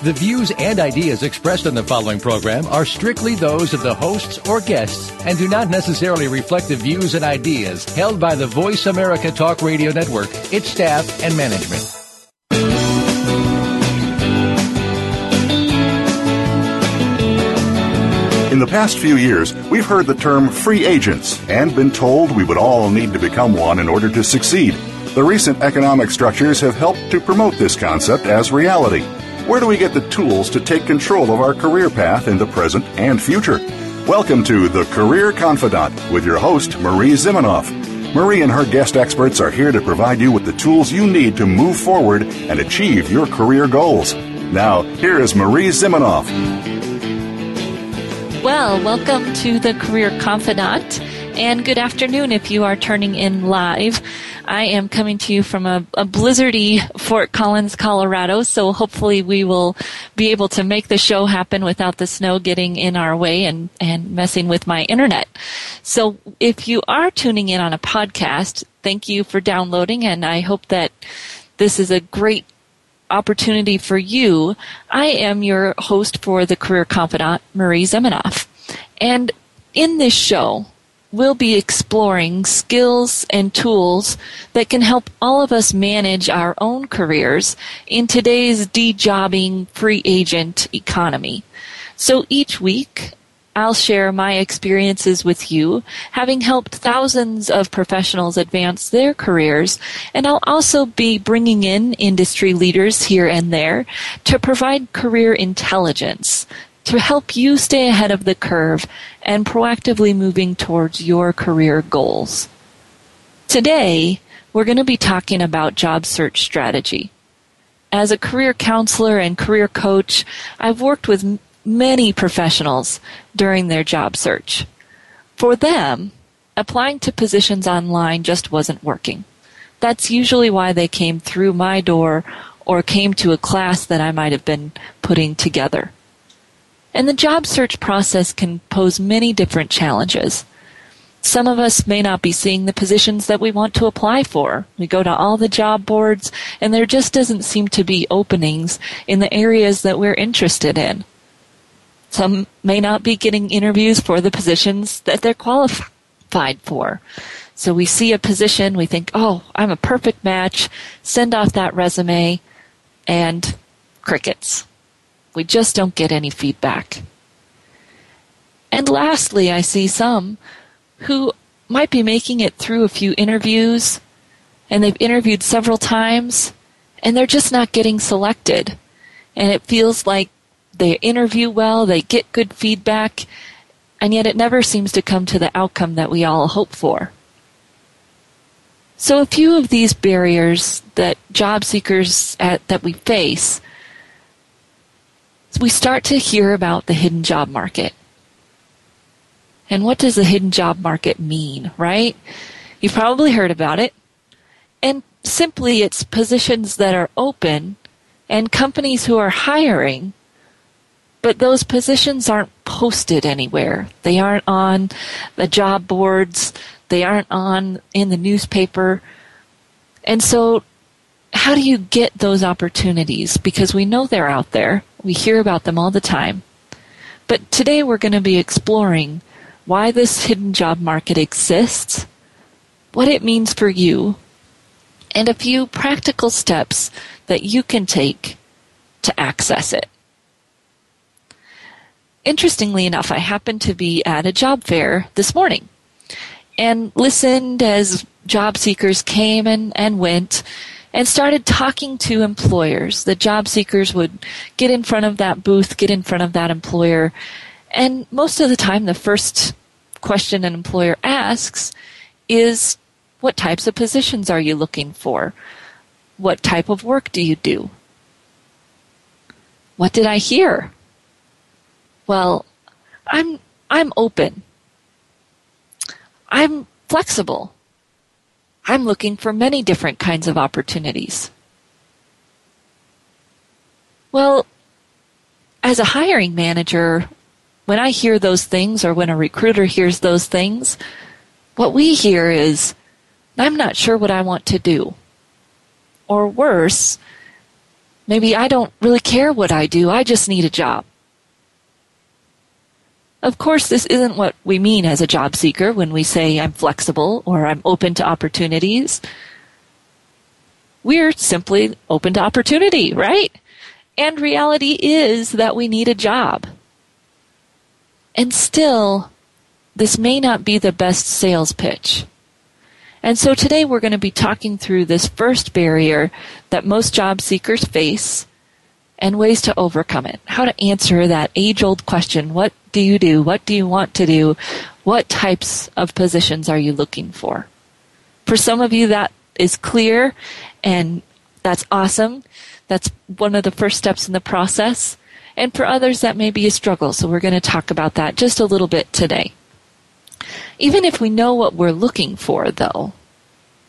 The views and ideas expressed on the following program are strictly those of the hosts or guests and do not necessarily reflect the views and ideas held by the Voice America Talk Radio Network, its staff, and management. In the past few years, we've heard the term free agents and been told we would all need to become one in order to succeed. The recent economic structures have helped to promote this concept as reality. Where do we get the tools to take control of our career path in the present and future? Welcome to The Career Confidante with your host, Marie Zimenoff. Marie and her guest experts are here to provide you with the tools you need to move forward and achieve your career goals. Now, here is Marie Zimenoff. Well, welcome to the Career Confidante, and good afternoon if you are turning in live. I am coming to you from a, a, blizzardy Fort Collins, Colorado, so hopefully we will be able to make the show happen without the snow getting in our way and, and messing with my internet. So if you are tuning in on a podcast, thank you for downloading, and I hope that this is a great opportunity for you. I am your host for the Career Confidante, Marie Zimenoff. And in this show, we'll be exploring skills and tools that can help all of us manage our own careers in today's de-jobbing free agent economy. So each week, I'll share my experiences with you, having helped thousands of professionals advance their careers, and I'll also be bringing in industry leaders here and there to provide career intelligence to help you stay ahead of the curve and proactively moving towards your career goals. Today, we're going to be talking about job search strategy. As a career counselor and career coach, I've worked with many professionals during their job search. For them, applying to positions online just wasn't working. That's usually why they came through my door or came to a class that I might have been putting together. And the job search process can pose many different challenges. Some of us may not be seeing the positions that we want to apply for. We go to all the job boards and there just doesn't seem to be openings in the areas that we're interested in. Some may not be getting interviews for the positions that they're qualified for. So we see a position, we think, oh, I'm a perfect match, send off that resume, and crickets. We just don't get any feedback. And lastly, I see some who might be making it through a few interviews and they've interviewed several times and they're just not getting selected. And it feels like they interview well, they get good feedback, and yet it never seems to come to the outcome that we all hope for. So a few of these barriers that job seekers at, that we face, we start to hear about the hidden job market. And what does the hidden job market mean, right? You've probably heard about it. And simply it's positions that are open and companies who are hiring but those positions aren't posted anywhere. They aren't on the job boards. They aren't on in the newspaper. And so how do you get those opportunities? Because we know they're out there. We hear about them all the time. But today we're going to be exploring why this hidden job market exists, what it means for you, and a few practical steps that you can take to access it interestingly enough, I happened to be at a job fair this morning and listened as job seekers came and, and went and started talking to employers. The job seekers would get in front of that booth, get in front of that employer, and most of the time the first question an employer asks is, what types of positions are you looking for? What type of work do you do? What did I hear? Well, I'm I'm open. I'm flexible. I'm looking for many different kinds of opportunities. Well, as a hiring manager, when I hear those things or when a recruiter hears those things, what we hear is, I'm not sure what I want to do. Or worse, maybe I don't really care what I do, I just need a job. Of course, this isn't what we mean as a job seeker when we say I'm flexible or I'm open to opportunities. We're simply open to opportunity, right? And reality is that we need a job. And still, this may not be the best sales pitch. And so today we're going to be talking through this first barrier that most job seekers face and ways to overcome it. How to answer that age old question what do you do? What do you want to do? What types of positions are you looking for? For some of you, that is clear and that's awesome. That's one of the first steps in the process. And for others, that may be a struggle. So we're going to talk about that just a little bit today. Even if we know what we're looking for, though,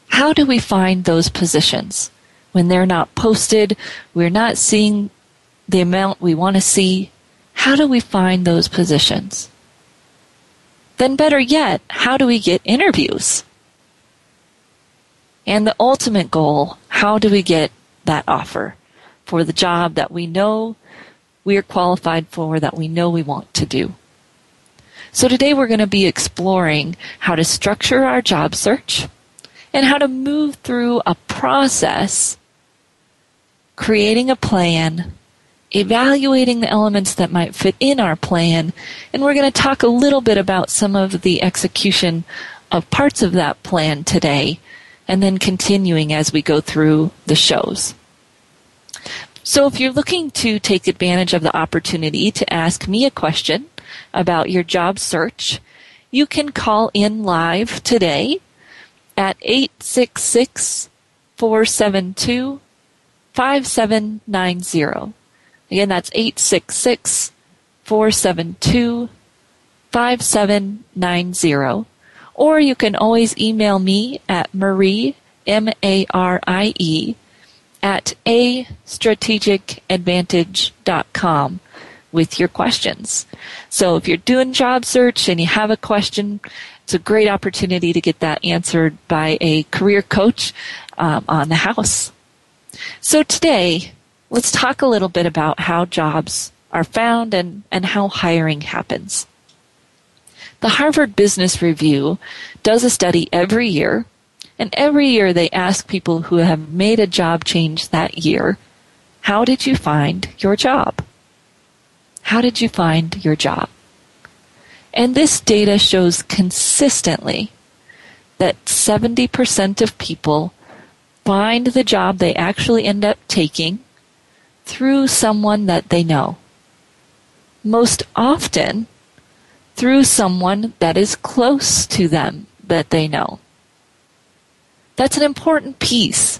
how do we find those positions? When they're not posted, we're not seeing the amount we want to see, how do we find those positions? Then, better yet, how do we get interviews? And the ultimate goal, how do we get that offer for the job that we know we are qualified for, that we know we want to do? So today we're going to be exploring how to structure our job search and how to move through a process, creating a plan, evaluating the elements that might fit in our plan, and we're going to talk a little bit about some of the execution of parts of that plan today, and then continuing as we go through the shows. So if you're looking to take advantage of the opportunity to ask me a question about your job search, you can call in live today at 866 472 5790. Again, that's 866 472 5790. Or you can always email me at Marie, M A R I E, at a strategicadvantage.com with your questions. So if you're doing job search and you have a question, it's a great opportunity to get that answered by a career coach um, on the house. So today, let's talk a little bit about how jobs are found and, and how hiring happens. The Harvard Business Review does a study every year, and every year they ask people who have made a job change that year, how did you find your job? How did you find your job? And this data shows consistently that 70% of people find the job they actually end up taking through someone that they know. Most often, through someone that is close to them that they know. That's an important piece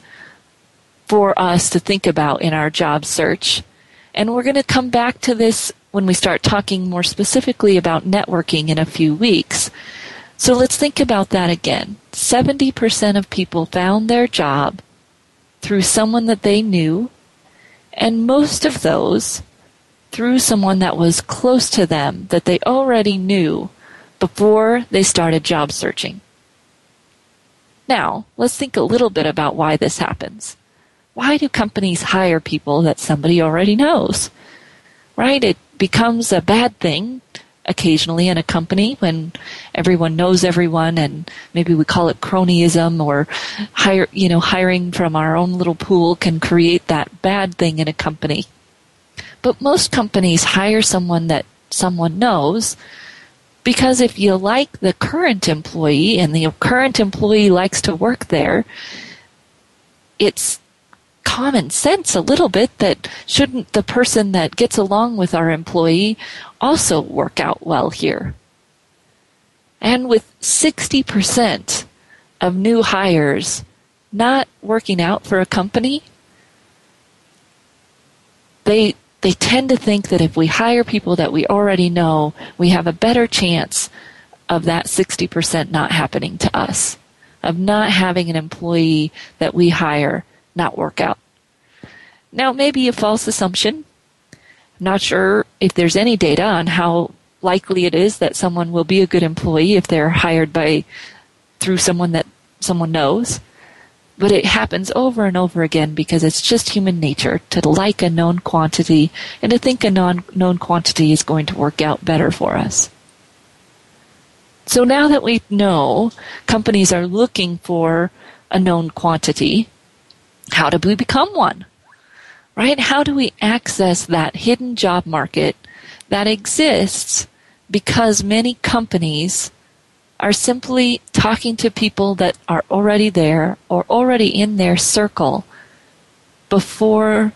for us to think about in our job search. And we're going to come back to this when we start talking more specifically about networking in a few weeks. So let's think about that again. 70% of people found their job through someone that they knew and most of those through someone that was close to them that they already knew before they started job searching. Now, let's think a little bit about why this happens. Why do companies hire people that somebody already knows? Right? It becomes a bad thing occasionally in a company when everyone knows everyone and maybe we call it cronyism or hire, you know, hiring from our own little pool can create that bad thing in a company. But most companies hire someone that someone knows because if you like the current employee and the current employee likes to work there, it's common sense a little bit that shouldn't the person that gets along with our employee also work out well here? And with 60% of new hires not working out for a company, they they tend to think that if we hire people that we already know, we have a better chance of that 60% not happening to us. of not having an employee that we hire not work out. Now, it may be a false assumption. I'm not sure if there's any data on how likely it is that someone will be a good employee if they're hired by through someone that someone knows. But it happens over and over again because it's just human nature to like a known quantity and to think a non known quantity is going to work out better for us. So now that we know companies are looking for a known quantity, how do we become one? Right? How do we access that hidden job market that exists because many companies are simply talking to people that are already there or already in their circle before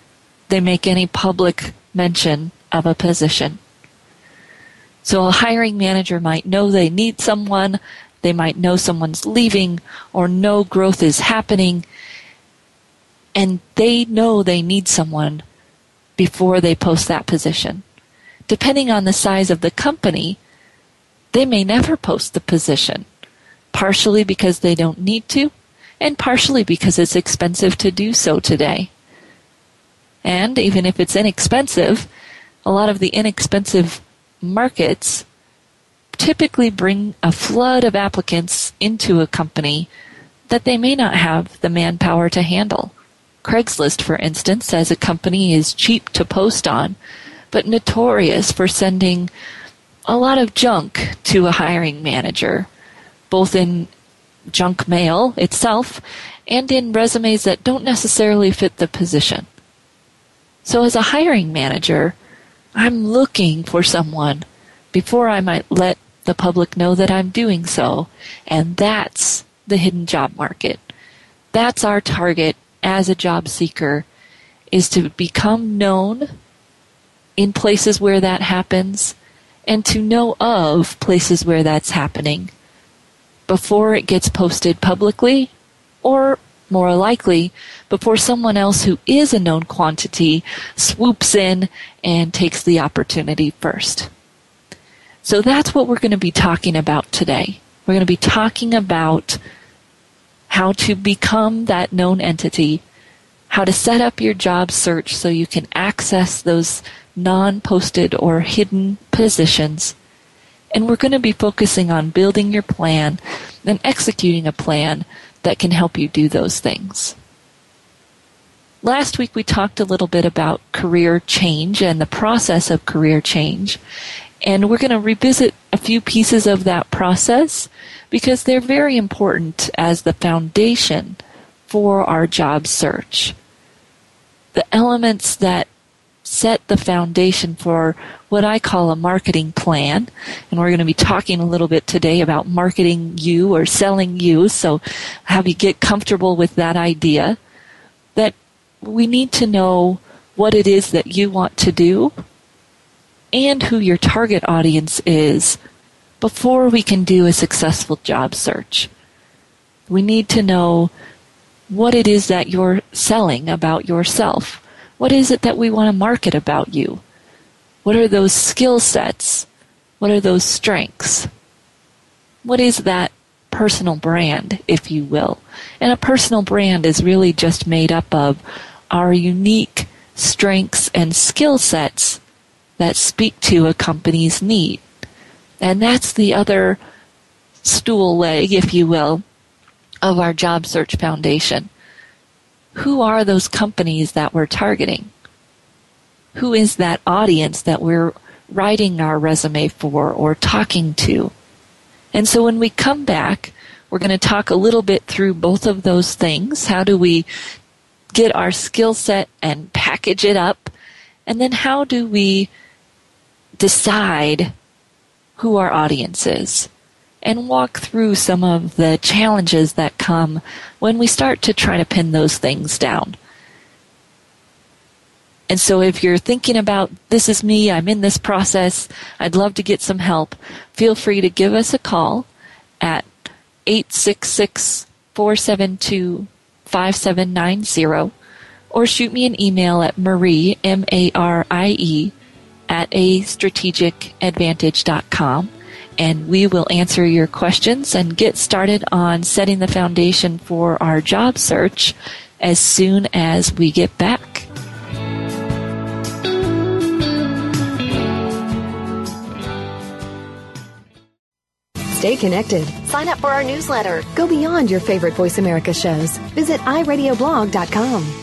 they make any public mention of a position. So a hiring manager might know they need someone, they might know someone's leaving or know growth is happening, and they know they need someone before they post that position. Depending on the size of the company, they may never post the position, partially because they don't need to, and partially because it's expensive to do so today. And even if it's inexpensive, a lot of the inexpensive markets typically bring a flood of applicants into a company that they may not have the manpower to handle. Craigslist, for instance, as a company is cheap to post on, but notorious for sending a lot of junk to a hiring manager, both in junk mail itself and in resumes that don't necessarily fit the position. So as a hiring manager, I'm looking for someone before I might let the public know that I'm doing so. And that's the hidden job market. That's our target as a job seeker is to become known in places where that happens and to know of places where that's happening before it gets posted publicly or more likely before someone else who is a known quantity swoops in and takes the opportunity first. So that's what we're going to be talking about today. We're going to be talking about how to become that known entity, how to set up your job search so you can access those non-posted or hidden positions. And we're going to be focusing on building your plan and executing a plan that can help you do those things. Last week we talked a little bit about career change and the process of career change. And we're going to revisit few pieces of that process because they're very important as the foundation for our job search. The elements that set the foundation for what I call a marketing plan. And we're going to be talking a little bit today about marketing you or selling you. So have you get comfortable with that idea that we need to know what it is that you want to do and who your target audience is before we can do a successful job search. We need to know what it is that you're selling about yourself what is it that we want to market about you? What are those skill sets? What are those strengths? What is that personal brand, if you will? And a personal brand is really just made up of our unique strengths and skill sets that speak to a company's need. And that's the other stool leg, if you will, of our job search foundation who are those companies that we're targeting? Who is that audience that we're writing our resume for or talking to? And so when we come back, we're going to talk a little bit through both of those things. How do we get our skill set and package it up? And then how do we decide who our audience is? and walk through some of the challenges that come when we start to try to pin those things down. And so if you're thinking about this is me, I'm in this process, I'd love to get some help, feel free to give us a call at 866 472 5790 or shoot me an email at Marie, M A R I E, at a strategicadvantage.com and we will answer your questions and get started on setting the foundation for our job search as soon as we get back. Stay connected. Sign up for our newsletter. Go beyond your favorite Voice America shows. Visit iradioblog.com.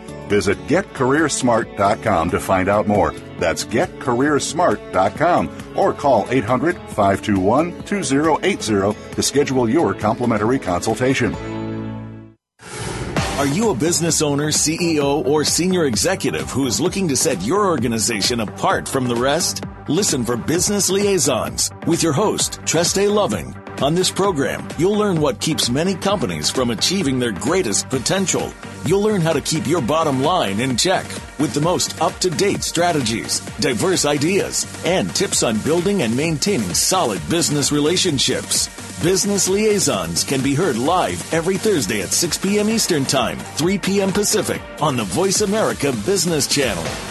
Visit getcareersmart.com to find out more. That's getcareersmart.com or call 800 521 2080 to schedule your complimentary consultation. Are you a business owner, CEO, or senior executive who is looking to set your organization apart from the rest? Listen for Business Liaisons with your host, Treste Loving. On this program, you'll learn what keeps many companies from achieving their greatest potential You'll learn how to keep your bottom line in check with the most up to date strategies, diverse ideas, and tips on building and maintaining solid business relationships. Business Liaisons can be heard live every Thursday at 6 p.m. Eastern Time, 3 p.m. Pacific on the Voice America Business Channel.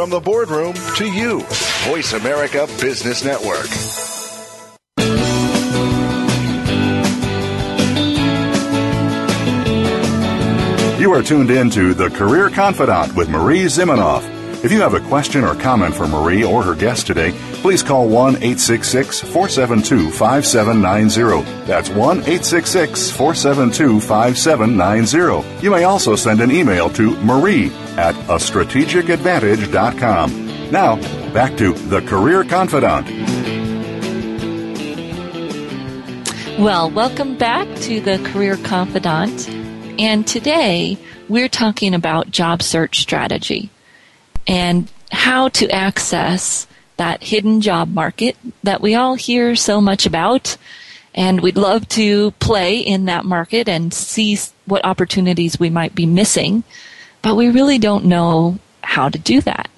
From the boardroom to you, Voice America Business Network. You are tuned in to The Career Confidante with Marie Zimenoff. If you have a question or comment for Marie or her guest today, please call 1 866 472 5790. That's 1 866 472 5790. You may also send an email to marie at a strategicadvantage.com. Now, back to The Career Confidante. Well, welcome back to The Career Confidante. And today we're talking about job search strategy and how to access that hidden job market that we all hear so much about. And we'd love to play in that market and see what opportunities we might be missing but we really don't know how to do that.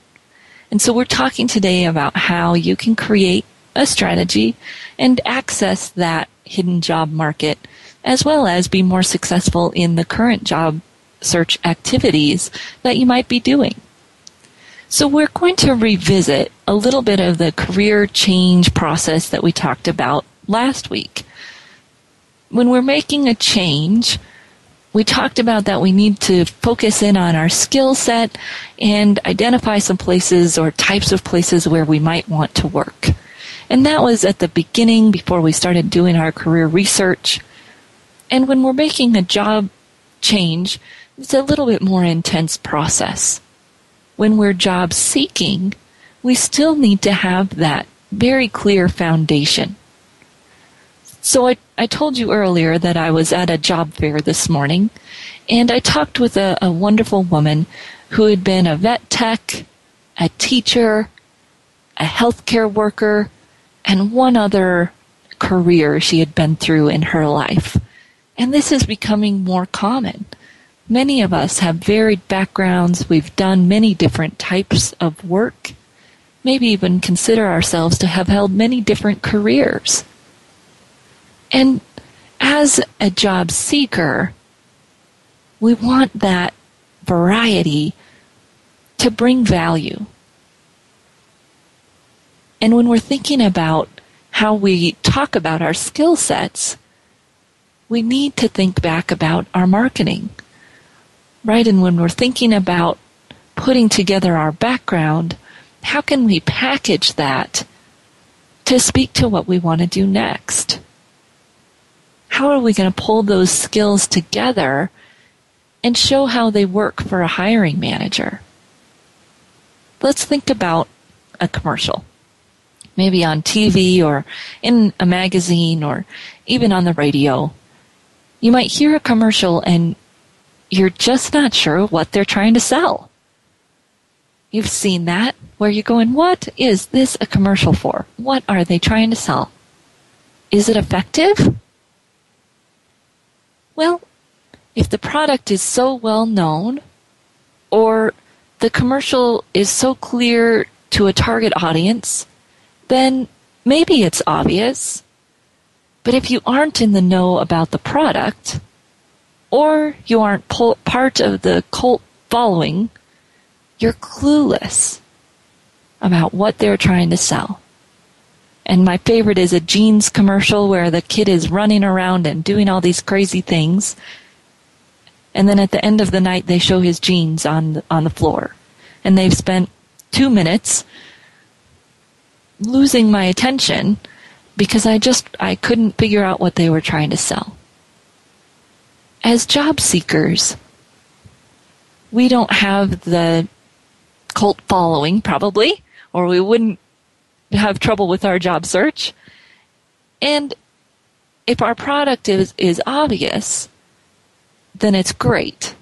And so we're talking today about how you can create a strategy and access that hidden job market as well as be more successful in the current job search activities that you might be doing. So we're going to revisit a little bit of the career change process that we talked about last week. When we're making a change, we talked about that we need to focus in on our skill set and identify some places or types of places where we might want to work. And that was at the beginning before we started doing our career research. And when we're making a job change, it's a little bit more intense process. When we're job seeking, we still need to have that very clear foundation. So I, I told you earlier that I was at a job fair this morning, and I talked with a, a wonderful woman who had been a vet tech, a teacher, a healthcare worker, and one other career she had been through in her life. And this is becoming more common. Many of us have varied backgrounds. We've done many different types of work. Maybe even consider ourselves to have held many different careers. And as a job seeker, we want that variety to bring value. And when we're thinking about how we talk about our skill sets, we need to think back about our marketing, right? And when we're thinking about putting together our background, how can we package that to speak to what we want to do next? how are we going to pull those skills together and show how they work for a hiring manager? let's think about a commercial. Maybe on TV or in a magazine or even on the radio. You might hear a commercial and you're just not sure what they're trying to sell. You've seen that where you're going, what is this a commercial for? What are they trying to sell? Is it effective? Well, if the product is so well known or the commercial is so clear to a target audience, then maybe it's obvious. But if you aren't in the know about the product, or you aren't part of the cult following, you're clueless about what they're trying to sell. And my favorite is a jeans commercial where the kid is running around and doing all these crazy things. And then at the end of the night, they show his jeans on the, on the floor. And they've spent two minutes losing my attention because I just, I couldn't figure out what they were trying to sell. As job seekers, we don't have the cult following, probably, or we wouldn't have trouble with our job search. And if our product is, is obvious, then it's great.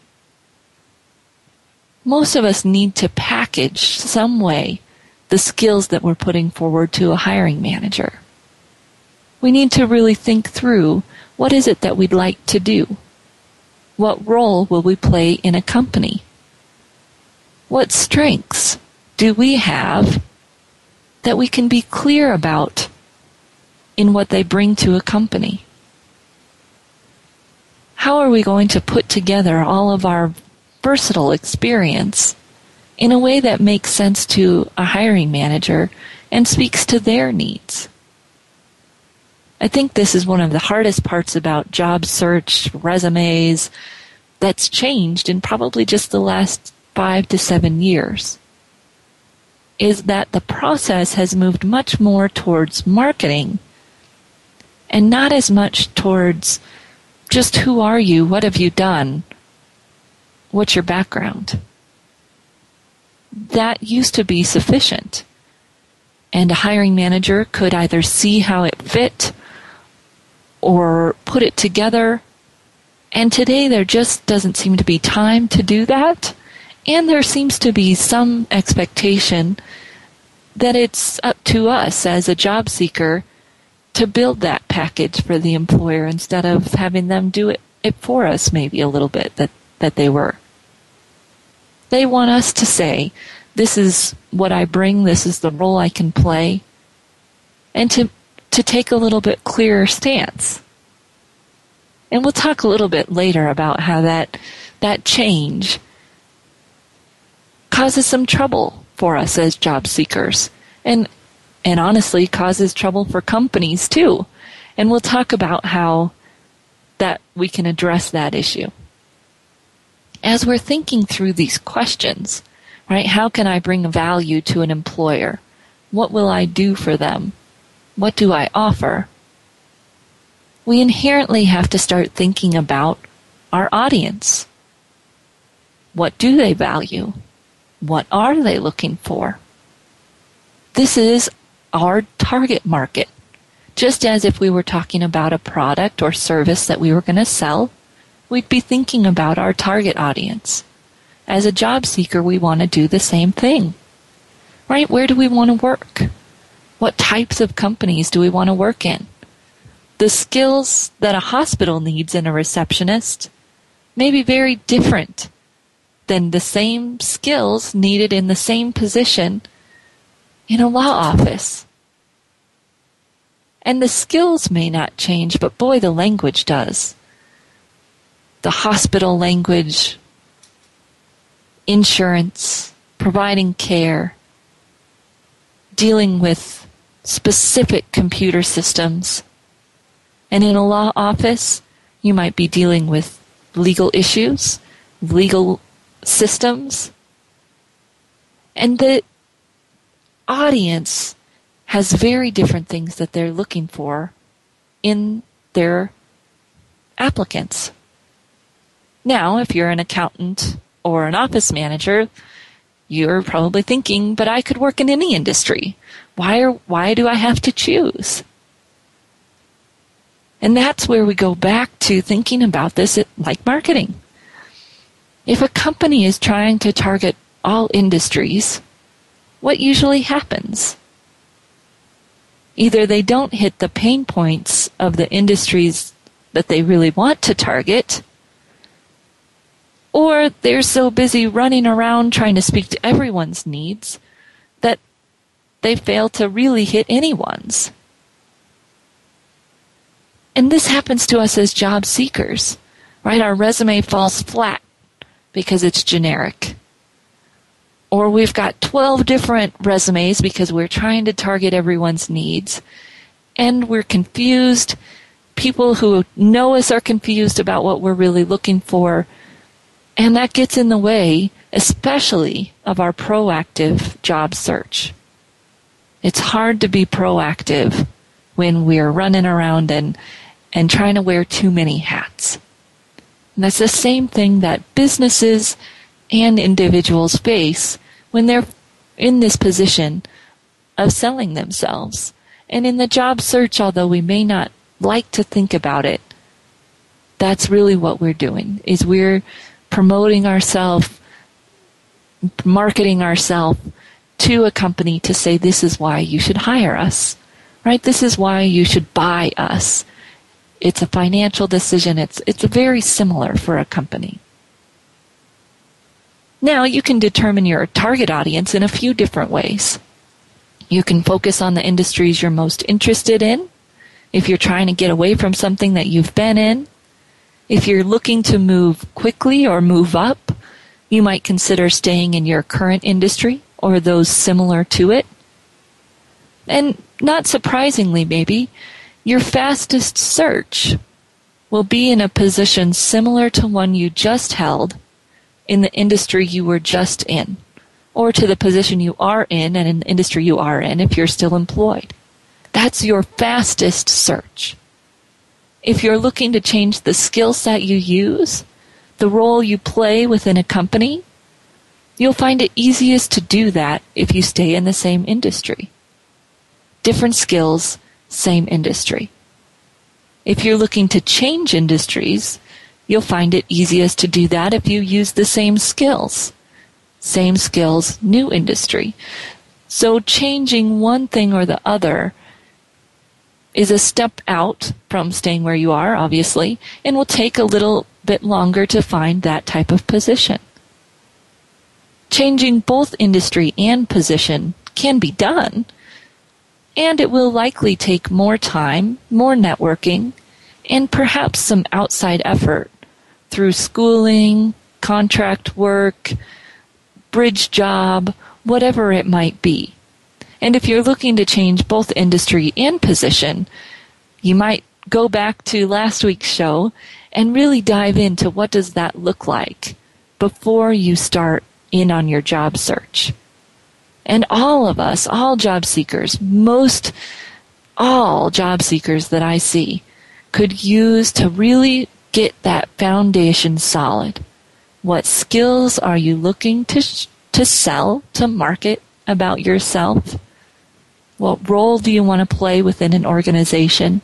Most of us need to package some way the skills that we're putting forward to a hiring manager. We need to really think through what is it that we'd like to do? What role will we play in a company? What strengths do we have that we can be clear about in what they bring to a company? How are we going to put together all of our versatile experience in a way that makes sense to a hiring manager and speaks to their needs? I think this is one of the hardest parts about job search, resumes, that's changed in probably just the last five to seven years is that the process has moved much more towards marketing and not as much towards just who are you, what have you done, what's your background. That used to be sufficient. And a hiring manager could either see how it fit or put it together. And today there just doesn't seem to be time to do that. And there seems to be some expectation that it's up to us as a job seeker to build that package for the employer instead of having them do it, it for us maybe a little bit that, that they were. They want us to say, this is what I bring, this is the role I can play, and to, to take a little bit clearer stance. And we'll talk a little bit later about how that, that change causes some trouble for us as job seekers and and honestly causes trouble for companies too. And we'll talk about how that we can address that issue. As we're thinking through these questions, right? How can I bring value to an employer? What will I do for them? What do I offer? We inherently have to start thinking about our audience. What do they value? What are they looking for? This is our target market. Just as if we were talking about a product or service that we were going to sell, we'd be thinking about our target audience. As a job seeker, we want to do the same thing. Right? Where do we want to work? What types of companies do we want to work in? The skills that a hospital needs in a receptionist may be very different than the same skills needed in the same position in a law office. And the skills may not change, but boy, the language does. The hospital language, insurance, providing care, dealing with specific computer systems. And in a law office, you might be dealing with legal issues, legal systems. And the audience has very different things that they're looking for in their applicants. Now, if you're an accountant or an office manager, you're probably thinking, but I could work in any industry. Why are, why do I have to choose? And that's where we go back to thinking about this like marketing. If a company is trying to target all industries, what usually happens? Either they don't hit the pain points of the industries that they really want to target, or they're so busy running around trying to speak to everyone's needs they fail to really hit anyone's. And this happens to us as job seekers, right? Our resume falls flat because it's generic. Or we've got 12 different resumes because we're trying to target everyone's needs. And we're confused. People who know us are confused about what we're really looking for and that gets in the way, especially of our proactive job search. It's hard to be proactive when we're running around and, and trying to wear too many hats. And that's the same thing that businesses and individuals face when they're in this position of selling themselves. And in the job search, although we may not like to think about it, that's really what we're doing, is we're promoting ourselves, marketing ourselves to a company to say this is why you should hire us, right? This is why you should buy us. It's a financial decision. It's, it's very similar for a company. Now you can determine your target audience in a few different ways. You can focus on the industries you're most interested in. If you're trying to get away from something that you've been in, if you're looking to move quickly or move up, you might consider staying in your current industry or those similar to it. And not surprisingly, maybe, your fastest search will be in a position similar to one you just held in the industry you were just in, or to the position you are in and in the industry you are in if you're still employed. That's your fastest search. If you're looking to change the skill set you use, the role you play within a company, you'll find it easiest to do that if you stay in the same industry. Different skills, same industry. If you're looking to change industries, you'll find it easiest to do that if you use the same skills. Same skills, new industry. So changing one thing or the other is a step out from staying where you are, obviously, and will take a little bit longer to find that type of position. Changing both industry and position can be done, and it will likely take more time, more networking, and perhaps some outside effort through schooling, contract work, bridge job, whatever it might be. And if you're looking to change both industry and position, you might go back to last week's show and really dive into what does that look like before you start in on your job search. And all of us, all job seekers, most all job seekers that I see could use to really get that foundation solid. What skills are you looking to to sell, to market about yourself? What role do you want to play within an organization?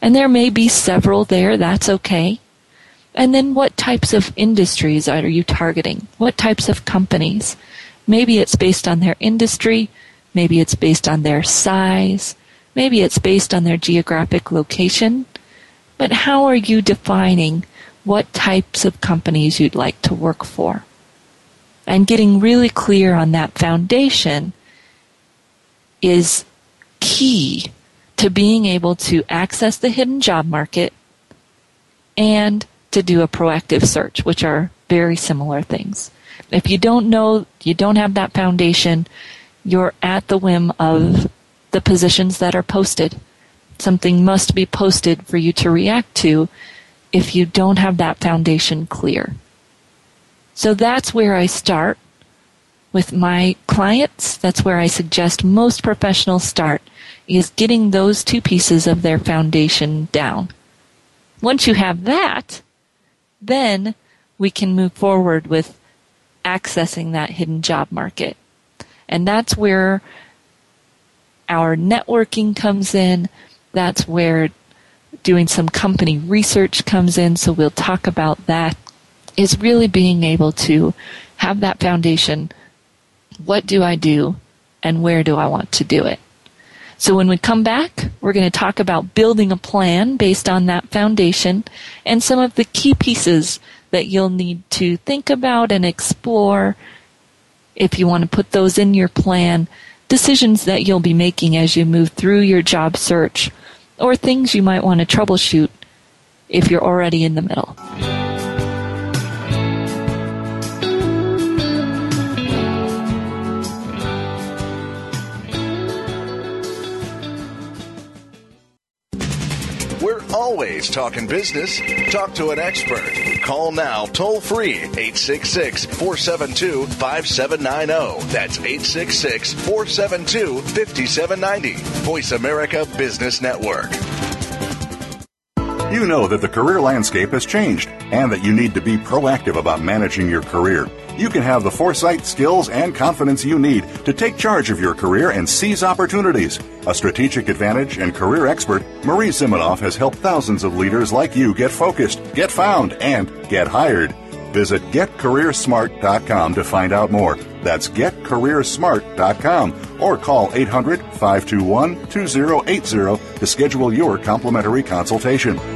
And there may be several there, that's okay. And then what types of industries are you targeting? What types of companies? Maybe it's based on their industry, maybe it's based on their size, maybe it's based on their geographic location. But how are you defining what types of companies you'd like to work for? And getting really clear on that foundation is key to being able to access the hidden job market and to do a proactive search, which are very similar things. If you don't know, you don't have that foundation, you're at the whim of the positions that are posted. Something must be posted for you to react to if you don't have that foundation clear. So that's where I start with my clients, that's where I suggest most professionals start, is getting those two pieces of their foundation down. Once you have that, then we can move forward with accessing that hidden job market. And that's where our networking comes in. That's where doing some company research comes in. So we'll talk about that. Is really being able to have that foundation. What do I do and where do I want to do it? So when we come back, we're going to talk about building a plan based on that foundation and some of the key pieces that you'll need to think about and explore if you want to put those in your plan, decisions that you'll be making as you move through your job search, or things you might want to troubleshoot if you're already in the middle. Always talking business. Talk to an expert. Call now toll free 866 472 5790. That's 866 472 5790. Voice America Business Network. You know that the career landscape has changed and that you need to be proactive about managing your career you can have the foresight, skills, and confidence you need to take charge of your career and seize opportunities. A strategic advantage and career expert, Marie Zimenoff has helped thousands of leaders like you get focused, get found, and get hired. Visit getcareersmart.com to find out more. That's getcareersmart.com or call 800 521 2080 to schedule your complimentary consultation.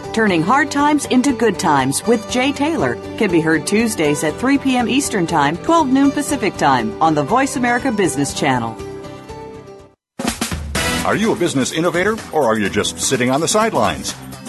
Turning Hard Times into Good Times with Jay Taylor can be heard Tuesdays at 3 p.m. Eastern Time, 12 noon Pacific Time on the Voice America Business Channel. Are you a business innovator or are you just sitting on the sidelines?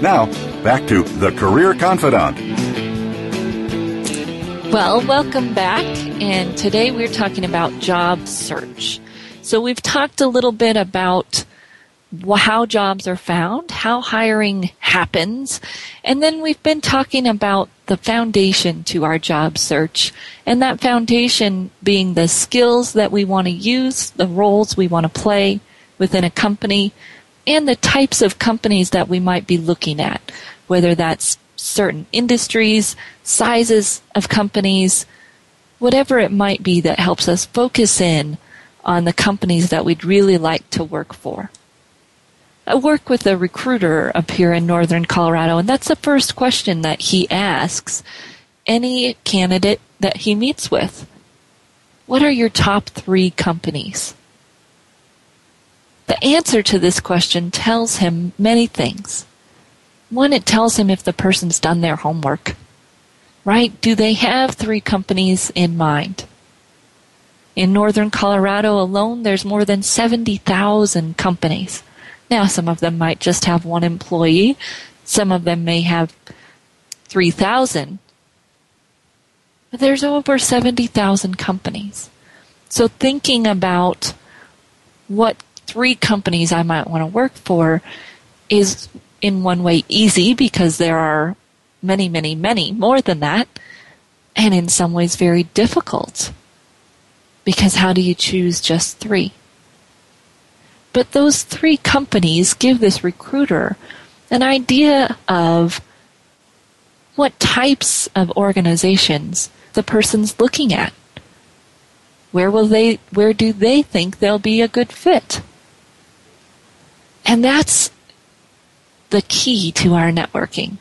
Now, back to The Career Confidante. Well, welcome back. And today we're talking about job search. So we've talked a little bit about how jobs are found, how hiring happens, and then we've been talking about the foundation to our job search, and that foundation being the skills that we want to use, the roles we want to play within a company, and the types of companies that we might be looking at, whether that's certain industries, sizes of companies, whatever it might be that helps us focus in on the companies that we'd really like to work for. I work with a recruiter up here in northern Colorado, and that's the first question that he asks any candidate that he meets with. What are your top three companies? The answer to this question tells him many things. One, it tells him if the person's done their homework. Right? Do they have three companies in mind? In northern Colorado alone, there's more than 70,000 companies. Now, some of them might just have one employee. Some of them may have 3,000. But there's over 70,000 companies. So thinking about what three companies I might want to work for is in one way easy because there are many, many, many more than that, and in some ways very difficult because how do you choose just three? But those three companies give this recruiter an idea of what types of organizations the person's looking at. Where will they where do they think they'll be a good fit? And that's the key to our networking.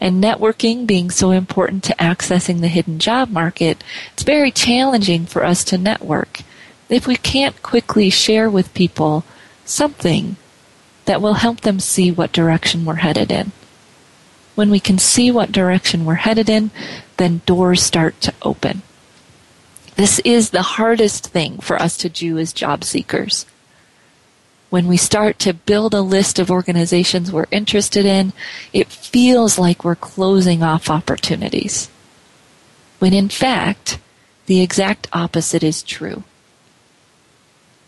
And networking being so important to accessing the hidden job market, it's very challenging for us to network if we can't quickly share with people something that will help them see what direction we're headed in. When we can see what direction we're headed in, then doors start to open. This is the hardest thing for us to do as job seekers. When we start to build a list of organizations we're interested in, it feels like we're closing off opportunities. When in fact, the exact opposite is true.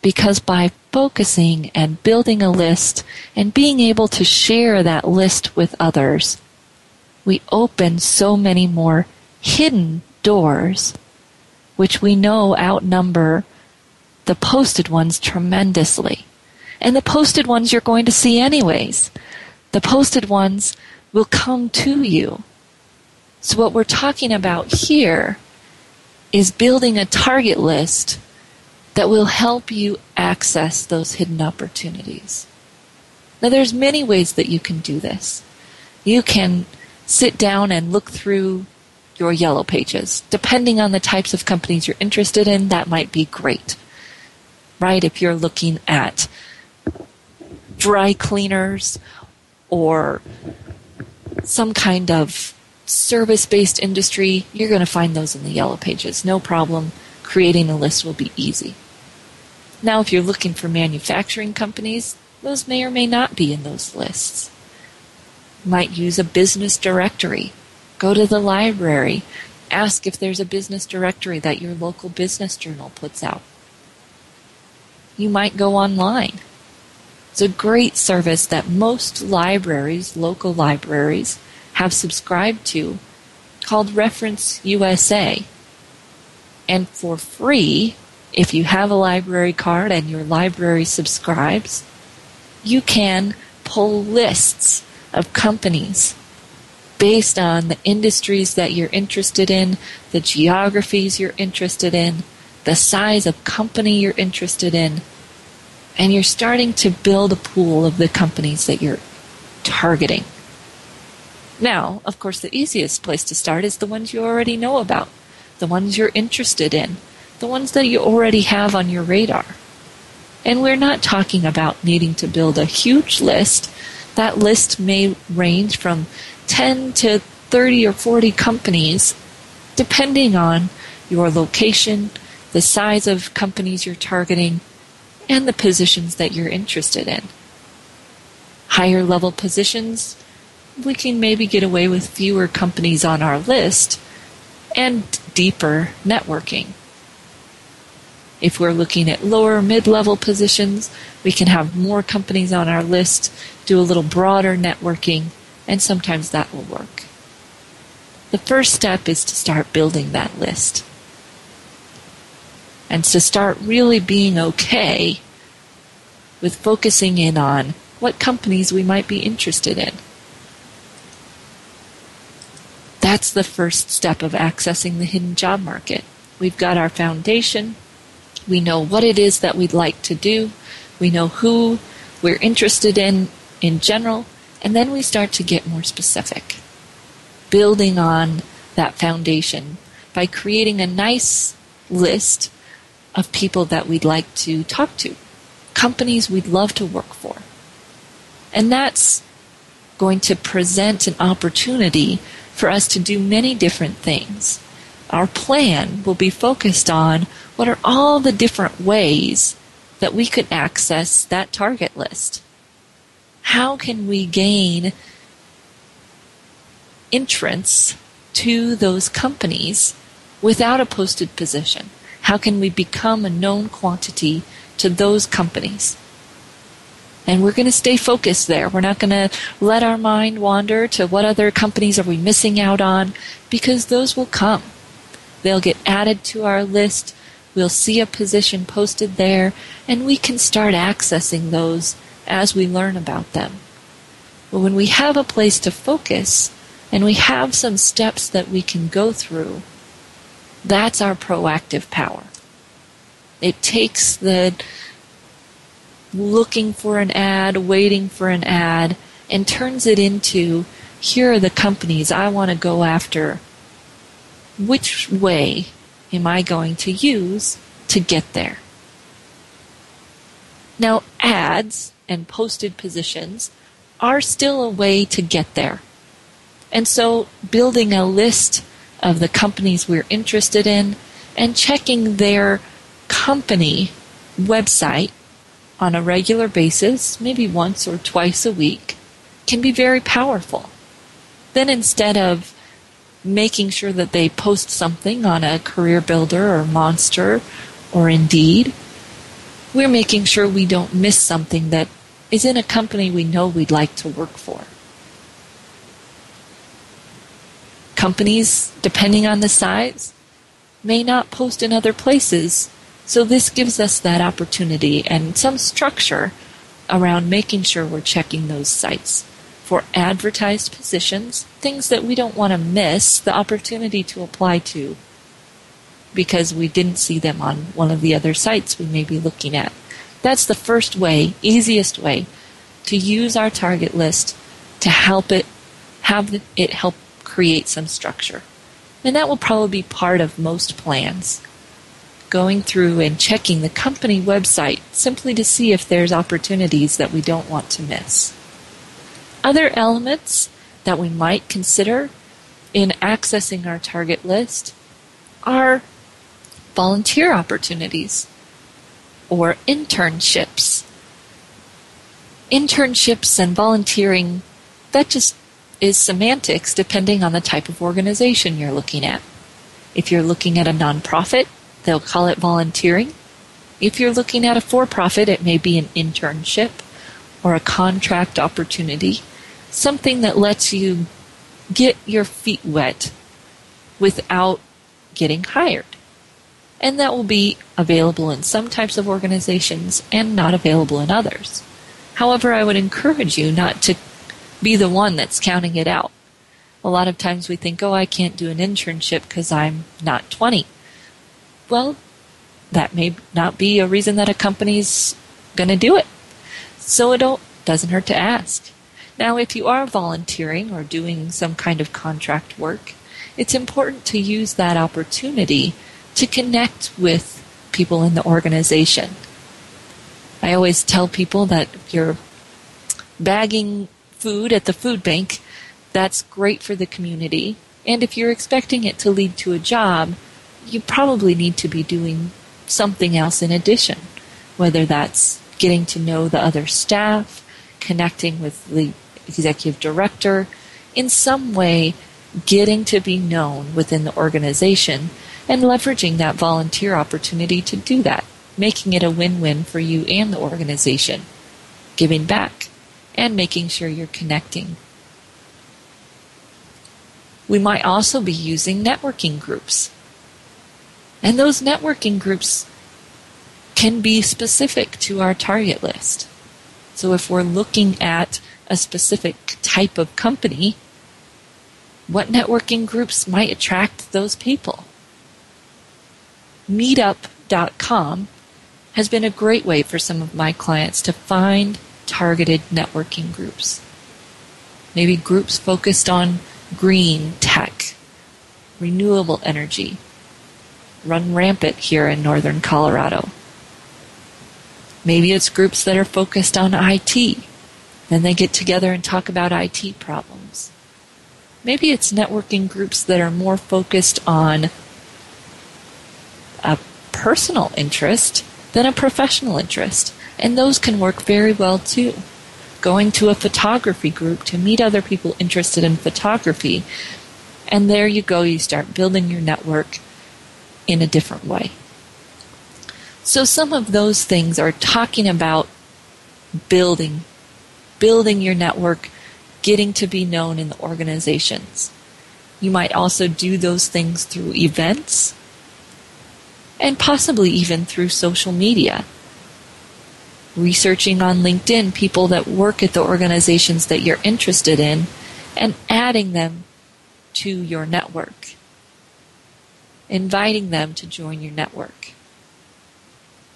Because by focusing and building a list and being able to share that list with others, we open so many more hidden doors, which we know outnumber the posted ones tremendously. And the posted ones you're going to see anyways. The posted ones will come to you. So what we're talking about here is building a target list that will help you access those hidden opportunities. Now there's many ways that you can do this. You can sit down and look through your yellow pages. Depending on the types of companies you're interested in, that might be great. Right? If you're looking at dry cleaners or some kind of service based industry, you're going to find those in the yellow pages. No problem. Creating a list will be easy. Now, if you're looking for manufacturing companies, those may or may not be in those lists. Might use a business directory. Go to the library. Ask if there's a business directory that your local business journal puts out. You might go online. It's a great service that most libraries, local libraries, have subscribed to called Reference USA. And for free, if you have a library card and your library subscribes, you can pull lists of companies based on the industries that you're interested in, the geographies you're interested in, the size of company you're interested in, and you're starting to build a pool of the companies that you're targeting. Now, of course, the easiest place to start is the ones you already know about, the ones you're interested in the ones that you already have on your radar. And we're not talking about needing to build a huge list. That list may range from 10 to 30 or 40 companies, depending on your location, the size of companies you're targeting, and the positions that you're interested in. Higher level positions, we can maybe get away with fewer companies on our list and deeper networking. If we're looking at lower mid level positions, we can have more companies on our list, do a little broader networking, and sometimes that will work. The first step is to start building that list. And to start really being okay with focusing in on what companies we might be interested in. That's the first step of accessing the hidden job market. We've got our foundation, we know what it is that we'd like to do. We know who we're interested in in general. And then we start to get more specific, building on that foundation by creating a nice list of people that we'd like to talk to, companies we'd love to work for. And that's going to present an opportunity for us to do many different things. Our plan will be focused on what are all the different ways that we could access that target list? How can we gain entrance to those companies without a posted position? How can we become a known quantity to those companies? And we're going to stay focused there. We're not going to let our mind wander to what other companies are we missing out on because those will come. They'll get added to our list We'll see a position posted there, and we can start accessing those as we learn about them. But when we have a place to focus, and we have some steps that we can go through, that's our proactive power. It takes the looking for an ad, waiting for an ad, and turns it into here are the companies I want to go after. Which way am I going to use to get there? Now, ads and posted positions are still a way to get there. And so, building a list of the companies we're interested in and checking their company website on a regular basis, maybe once or twice a week, can be very powerful. Then instead of making sure that they post something on a career builder or monster or indeed, we're making sure we don't miss something that is in a company we know we'd like to work for. Companies, depending on the size, may not post in other places, so this gives us that opportunity and some structure around making sure we're checking those sites for advertised positions, things that we don't want to miss the opportunity to apply to because we didn't see them on one of the other sites we may be looking at. That's the first way, easiest way to use our target list to help it have it help create some structure. And that will probably be part of most plans. Going through and checking the company website simply to see if there's opportunities that we don't want to miss. Other elements that we might consider in accessing our target list are volunteer opportunities or internships. Internships and volunteering, that just is semantics depending on the type of organization you're looking at. If you're looking at a nonprofit, they'll call it volunteering. If you're looking at a for profit, it may be an internship or a contract opportunity, something that lets you get your feet wet without getting hired and that will be available in some types of organizations and not available in others. However, I would encourage you not to be the one that's counting it out. A lot of times we think, oh, I can't do an internship because I'm not 20. Well, that may not be a reason that a company's going to do it. So it doesn't hurt to ask. Now, if you are volunteering or doing some kind of contract work, it's important to use that opportunity to connect with people in the organization. I always tell people that if you're bagging food at the food bank, that's great for the community. And if you're expecting it to lead to a job, you probably need to be doing something else in addition, whether that's getting to know the other staff, connecting with the executive director, in some way getting to be known within the organization and leveraging that volunteer opportunity to do that, making it a win win for you and the organization, giving back, and making sure you're connecting. We might also be using networking groups. And those networking groups can be specific to our target list. So if we're looking at a specific type of company, what networking groups might attract those people? meetup.com has been a great way for some of my clients to find targeted networking groups. Maybe groups focused on green tech, renewable energy, run rampant here in northern Colorado. Maybe it's groups that are focused on IT. Then they get together and talk about IT problems. Maybe it's networking groups that are more focused on a personal interest than a professional interest. And those can work very well too. Going to a photography group to meet other people interested in photography. And there you go, you start building your network in a different way. So some of those things are talking about building, building your network, getting to be known in the organizations. You might also do those things through events and possibly even through social media. Researching on LinkedIn people that work at the organizations that you're interested in and adding them to your network. Inviting them to join your network.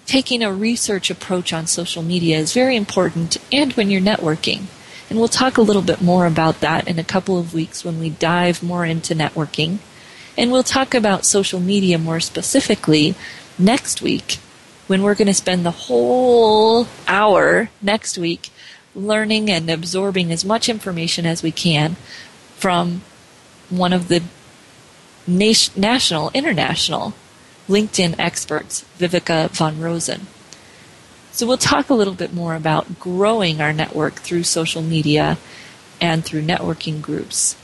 Taking a research approach on social media is very important and when you're networking. And we'll talk a little bit more about that in a couple of weeks when we dive more into networking. And we'll talk about social media more specifically next week when we're going to spend the whole hour next week learning and absorbing as much information as we can from one of the national, international LinkedIn experts, Viveka von Rosen. So we'll talk a little bit more about growing our network through social media and through networking groups.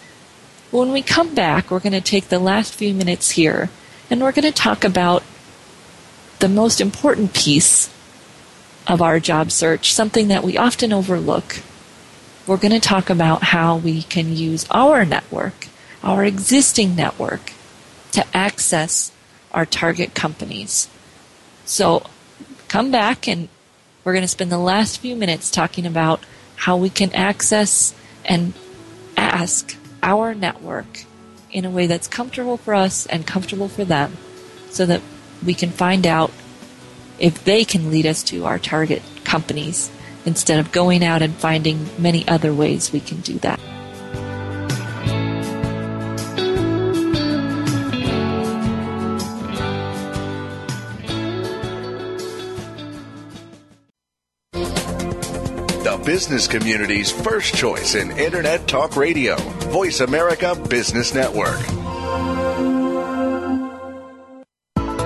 When we come back, we're going to take the last few minutes here and we're going to talk about the most important piece of our job search, something that we often overlook. We're going to talk about how we can use our network, our existing network, to access our target companies. So come back and we're going to spend the last few minutes talking about how we can access and ask our network in a way that's comfortable for us and comfortable for them so that we can find out if they can lead us to our target companies instead of going out and finding many other ways we can do that. The business community's first choice in Internet Talk Radio, Voice America Business Network.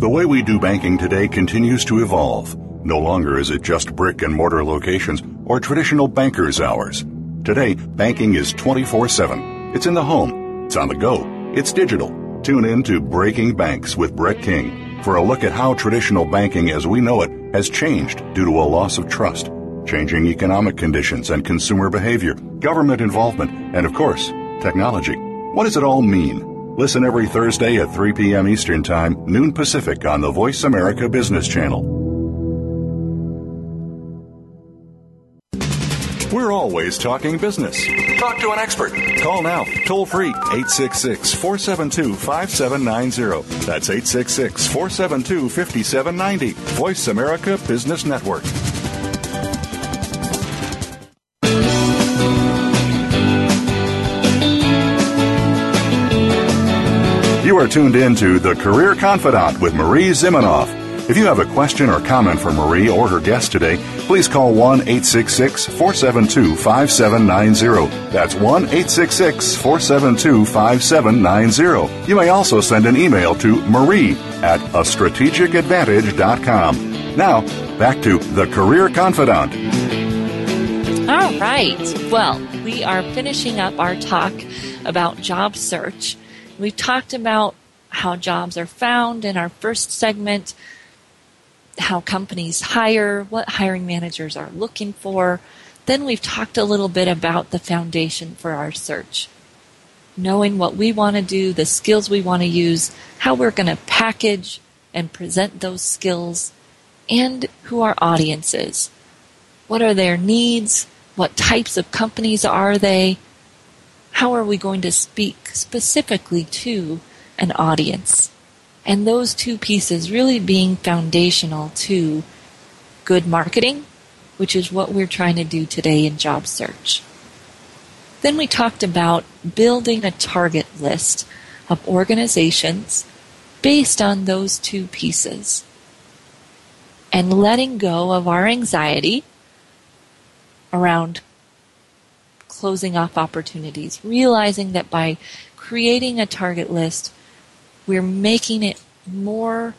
The way we do banking today continues to evolve. No longer is it just brick and mortar locations or traditional banker's hours. Today, banking is 24 7. It's in the home, it's on the go, it's digital. Tune in to Breaking Banks with Brett King for a look at how traditional banking as we know it has changed due to a loss of trust, changing economic conditions and consumer behavior, government involvement, and of course, technology. What does it all mean? Listen every Thursday at 3 p.m. Eastern Time, noon Pacific on the Voice America Business Channel. We're always talking business. Talk to an expert. Call now, toll free, 866 472 5790. That's 866 472 5790. Voice America Business Network. Are tuned in to The Career Confidante with Marie Zimenoff. If you have a question or comment for Marie or her guest today, please call 1 866 472 5790. That's 1 866 472 5790. You may also send an email to marie at a strategicadvantage.com. Now, back to The Career Confidante. All right. Well, we are finishing up our talk about job search. We've talked about how jobs are found in our first segment how companies hire, what hiring managers are looking for. Then we've talked a little bit about the foundation for our search. Knowing what we want to do, the skills we want to use, how we're going to package and present those skills, and who our audience is. What are their needs? What types of companies are they? How are we going to speak specifically to an audience? And those two pieces really being foundational to good marketing, which is what we're trying to do today in job search. Then we talked about building a target list of organizations based on those two pieces and letting go of our anxiety around closing off opportunities, realizing that by creating a target list, we're making it more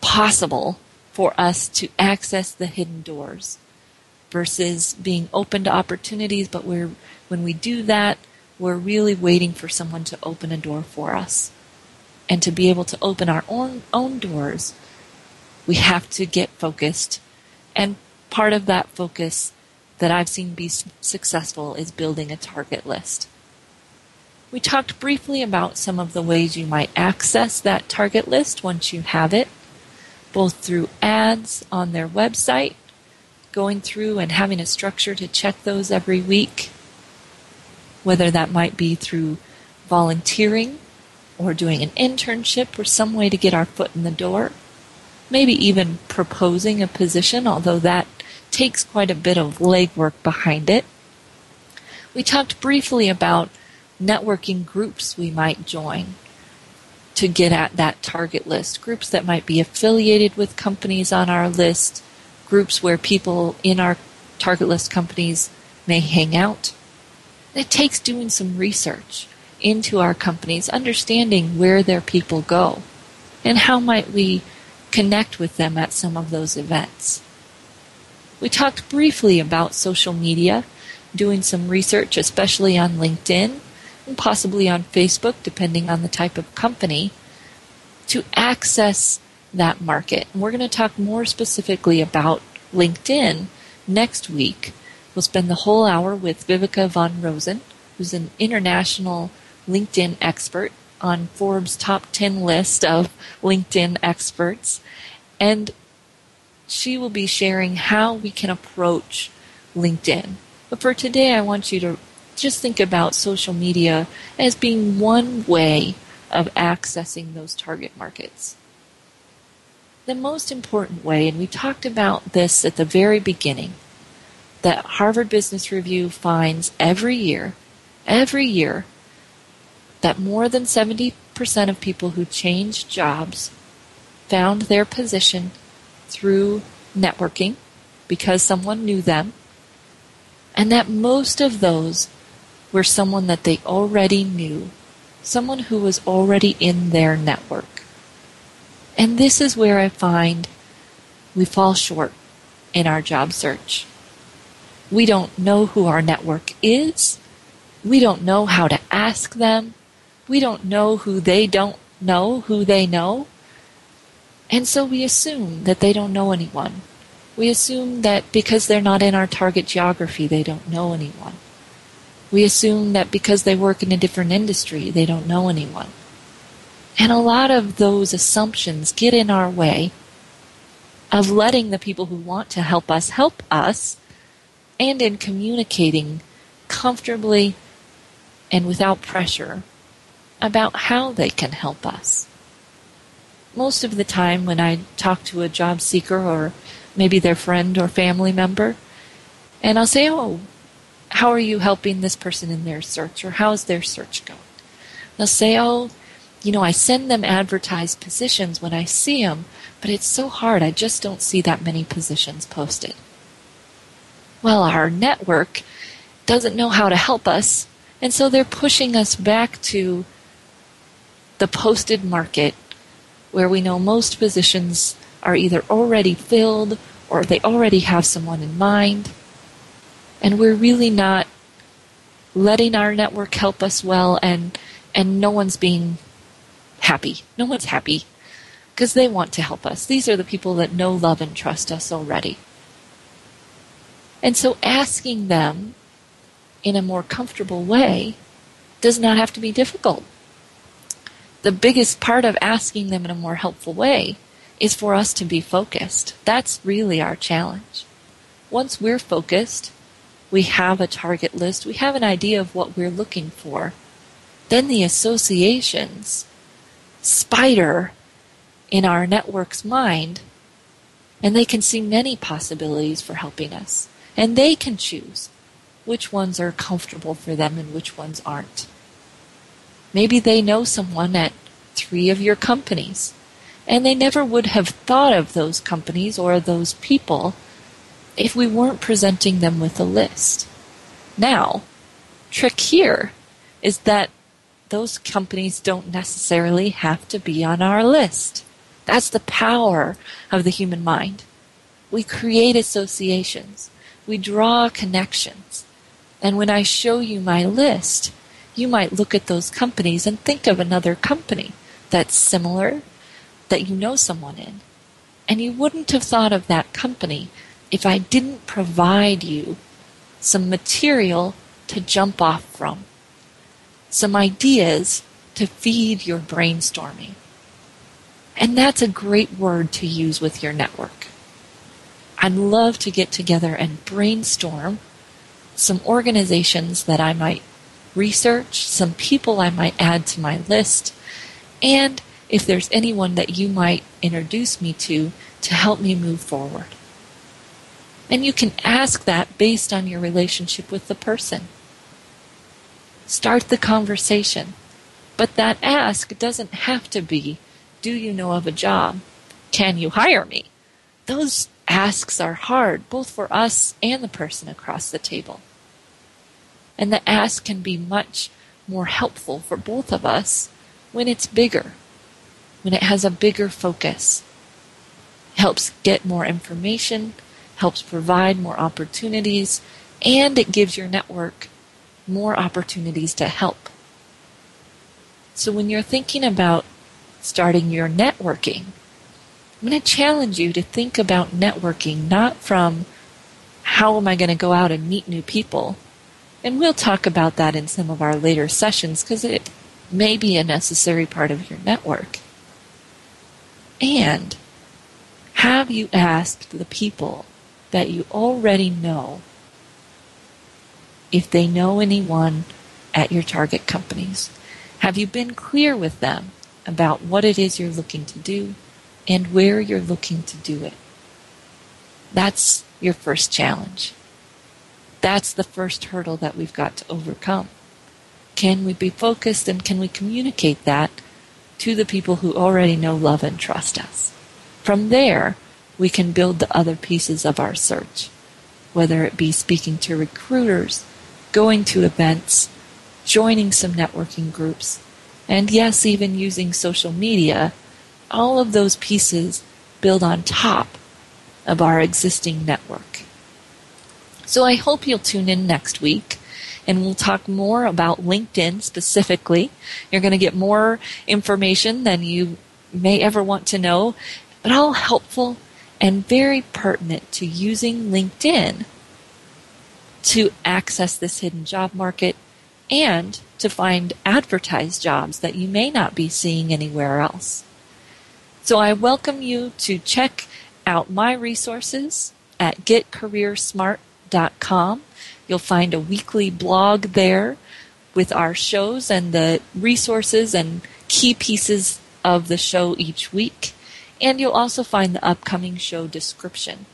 possible for us to access the hidden doors versus being open to opportunities, but we're, when we do that, we're really waiting for someone to open a door for us. And to be able to open our own, own doors, we have to get focused. And part of that focus that I've seen be successful is building a target list. We talked briefly about some of the ways you might access that target list once you have it, both through ads on their website, going through and having a structure to check those every week, whether that might be through volunteering or doing an internship or some way to get our foot in the door, maybe even proposing a position, although that takes quite a bit of legwork behind it. We talked briefly about networking groups we might join to get at that target list. Groups that might be affiliated with companies on our list, groups where people in our target list companies may hang out. It takes doing some research into our companies, understanding where their people go, and how might we connect with them at some of those events. We talked briefly about social media, doing some research, especially on LinkedIn, and possibly on Facebook, depending on the type of company, to access that market. And we're going to talk more specifically about LinkedIn next week. We'll spend the whole hour with Viveka von Rosen, who's an international LinkedIn expert on Forbes' top 10 list of LinkedIn experts. And she will be sharing how we can approach LinkedIn. But for today, I want you to just think about social media as being one way of accessing those target markets. The most important way, and we talked about this at the very beginning, that Harvard Business Review finds every year, every year, that more than 70% of people who change jobs found their position through networking because someone knew them, and that most of those were someone that they already knew, someone who was already in their network. And this is where I find we fall short in our job search. We don't know who our network is. We don't know how to ask them. We don't know who they don't know who they know. And so we assume that they don't know anyone. We assume that because they're not in our target geography, they don't know anyone. We assume that because they work in a different industry, they don't know anyone. And a lot of those assumptions get in our way of letting the people who want to help us help us and in communicating comfortably and without pressure about how they can help us. Most of the time, when I talk to a job seeker or maybe their friend or family member, and I'll say, Oh, how are you helping this person in their search or how's their search going? They'll say, oh, you know, I send them advertised positions when I see them, but it's so hard. I just don't see that many positions posted. Well, our network doesn't know how to help us, and so they're pushing us back to the posted market where we know most positions are either already filled or they already have someone in mind. And we're really not letting our network help us well and and no one's being happy. No one's happy because they want to help us. These are the people that know love and trust us already. And so asking them in a more comfortable way does not have to be difficult the biggest part of asking them in a more helpful way is for us to be focused that's really our challenge once we're focused we have a target list, we have an idea of what we're looking for. Then the associations spider in our network's mind, and they can see many possibilities for helping us. And they can choose which ones are comfortable for them and which ones aren't. Maybe they know someone at three of your companies, and they never would have thought of those companies or those people if we weren't presenting them with a list. Now, trick here is that those companies don't necessarily have to be on our list. That's the power of the human mind. We create associations. We draw connections. And when I show you my list, you might look at those companies and think of another company that's similar, that you know someone in. And you wouldn't have thought of that company if I didn't provide you some material to jump off from, some ideas to feed your brainstorming. And that's a great word to use with your network. I'd love to get together and brainstorm some organizations that I might research, some people I might add to my list, and if there's anyone that you might introduce me to to help me move forward. And you can ask that based on your relationship with the person. Start the conversation. But that ask doesn't have to be, do you know of a job? Can you hire me? Those asks are hard, both for us and the person across the table. And the ask can be much more helpful for both of us when it's bigger, when it has a bigger focus. Helps get more information, helps provide more opportunities, and it gives your network more opportunities to help. So when you're thinking about starting your networking, I'm going to challenge you to think about networking not from how am I going to go out and meet new people. And we'll talk about that in some of our later sessions because it may be a necessary part of your network. And have you asked the people that you already know if they know anyone at your target companies? Have you been clear with them about what it is you're looking to do and where you're looking to do it? That's your first challenge. That's the first hurdle that we've got to overcome. Can we be focused and can we communicate that to the people who already know, love, and trust us? From there, we can build the other pieces of our search, whether it be speaking to recruiters, going to events, joining some networking groups, and yes, even using social media. All of those pieces build on top of our existing network. So I hope you'll tune in next week and we'll talk more about LinkedIn specifically. You're going to get more information than you may ever want to know, but all helpful and very pertinent to using LinkedIn to access this hidden job market and to find advertised jobs that you may not be seeing anywhere else. So I welcome you to check out my resources at getcareersmart.com. You'll find a weekly blog there with our shows and the resources and key pieces of the show each week. And you'll also find the upcoming show description.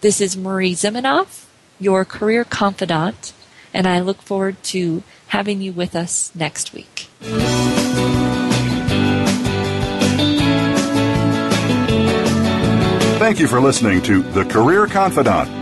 This is Marie Zimenoff, your career confidant, and I look forward to having you with us next week. Thank you for listening to The Career Confidante.